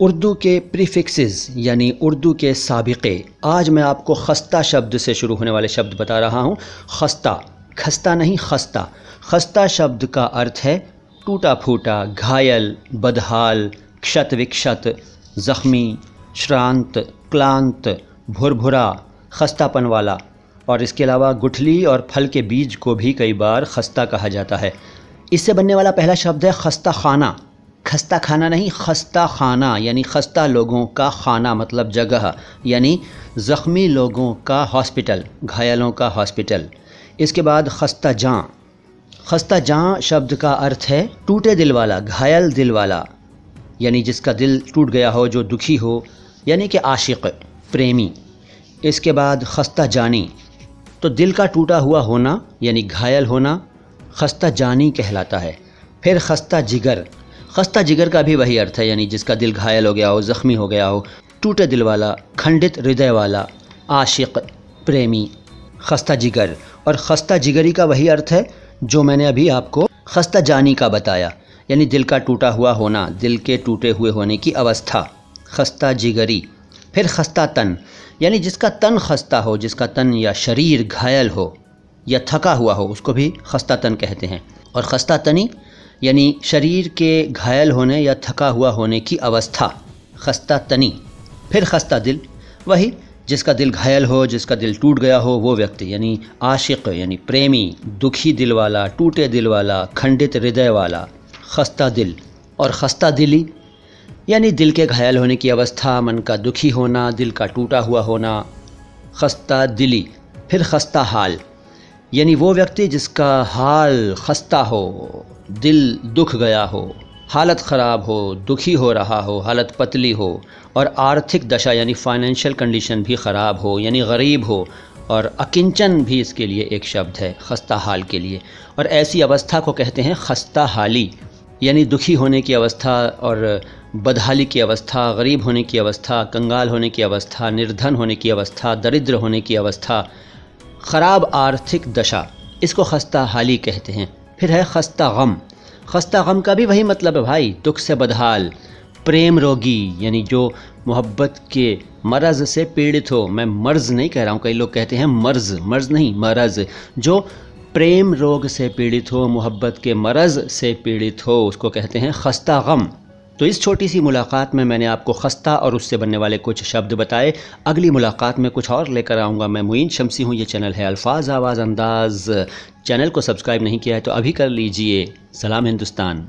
उर्दू के प्रीफिक्सेस, यानी उर्दू के सबक़े। आज मैं आपको खस्ता शब्द से शुरू होने वाले शब्द बता रहा हूँ। खस्ता। खस्ता नहीं, खस्ता। खस्ता शब्द का अर्थ है टूटा फूटा, घायल, बदहाल, क्षत विक्षत, ज़ख्मी, श्रांत, क्लांत, भुरभुरा, खस्तापन वाला। और इसके अलावा गुठली और फल के बीज को भी कई बार खस्ता कहा जाता है। इससे बनने वाला पहला शब्द है खस्ता खाना खस्ता खाना नहीं, खस्ता खाना, यानी खस्ता लोगों का खाना मतलब जगह, यानी ज़ख्मी लोगों का हॉस्पिटल, घायलों का हॉस्पिटल। इसके बाद खस्ता जाँ। खस्ता जाँ शब्द का अर्थ है टूटे दिल वाला, घायल दिल वाला, यानी जिसका दिल टूट गया हो, जो दुखी हो, यानी कि आशिक, प्रेमी। इसके बाद खस्ता जानी। तो दिल का टूटा हुआ होना, यानी घायल होना, खस्ता जानी कहलाता है। फिर खस्ता जिगर। खस्ता जिगर का भी वही अर्थ है, यानी जिसका दिल घायल हो गया हो, ज़ख्मी हो गया हो, टूटे दिल वाला, खंडित हृदय वाला, आशिक, प्रेमी, खस्ता जिगर। और खस्ता जिगरी का वही अर्थ है, जो मैंने अभी आपको खस्ता जानी का बताया, यानी दिल का टूटा हुआ होना, दिल के टूटे हुए होने की अवस्था, खस्ता जिगरी। फिर खस्ता तन, यानी जिसका तन खस्ता हो, जिसका तन या शरीर घायल हो, या थका हुआ हो, उसको भी खस्ता तन कहते हैं। और खस्ता तनी यानी शरीर के घायल होने या थका हुआ होने की अवस्था, खस्ता तनी। फिर खस्ता दिल, वही जिसका दिल घायल हो, जिसका दिल टूट गया हो, वो व्यक्ति, यानी आशिक, यानी प्रेमी, दुखी दिल वाला, टूटे दिल वाला, खंडित हृदय वाला, खस्ता दिल। और खस्ता दिली, यानी दिल के घायल होने की अवस्था, मन का दुखी होना, दिल का टूटा हुआ होना, खस्ता दिली, फिर खस्ता हाल। यानी वो व्यक्ति जिसका हाल खस्ता हो, दिल दुख गया हो, हालत ख़राब हो, दुखी हो रहा हो, हालत पतली हो, और आर्थिक दशा यानी फाइनेंशियल कंडीशन भी ख़राब हो, यानी गरीब हो, और अकिंचन भी इसके लिए एक शब्द है, खस्ता हाल के लिए। और ऐसी अवस्था को कहते हैं खस्ता हाली। यानी दुखी होने की अवस्था और बदहाली की अवस्था, गरीब होने की अवस्था, कंगाल होने की अवस्था, निर्धन होने की अवस्था, दरिद्र होने की अवस्था ख़राब आर्थिक दशा, इसको खस्ता हाली कहते हैं। फिर है खस्ता गम। खस्ता गम का भी वही मतलब है भाई, दुख से बदहाल, प्रेम रोगी, यानी जो मोहब्बत के मरज़ से पीड़ित हो। मैं मर्ज़ नहीं कह रहा हूँ, कई लोग कहते हैं मर्ज़ मर्ज़ नहीं, मरज़। जो प्रेम रोग से पीड़ित हो, मोहब्बत के मरज़ से पीड़ित हो, उसको कहते हैं खस्ता गम। तो इस छोटी सी मुलाकात में मैंने आपको खस्ता और उससे बनने वाले कुछ शब्द बताए। अगली मुलाकात में कुछ और लेकर आऊँगा। मैं मुइन शमसी हूँ। ये चैनल है अल्फाज आवाज़ अंदाज़। चैनल को सब्सक्राइब नहीं किया है तो अभी कर लीजिए। सलाम हिंदुस्तान।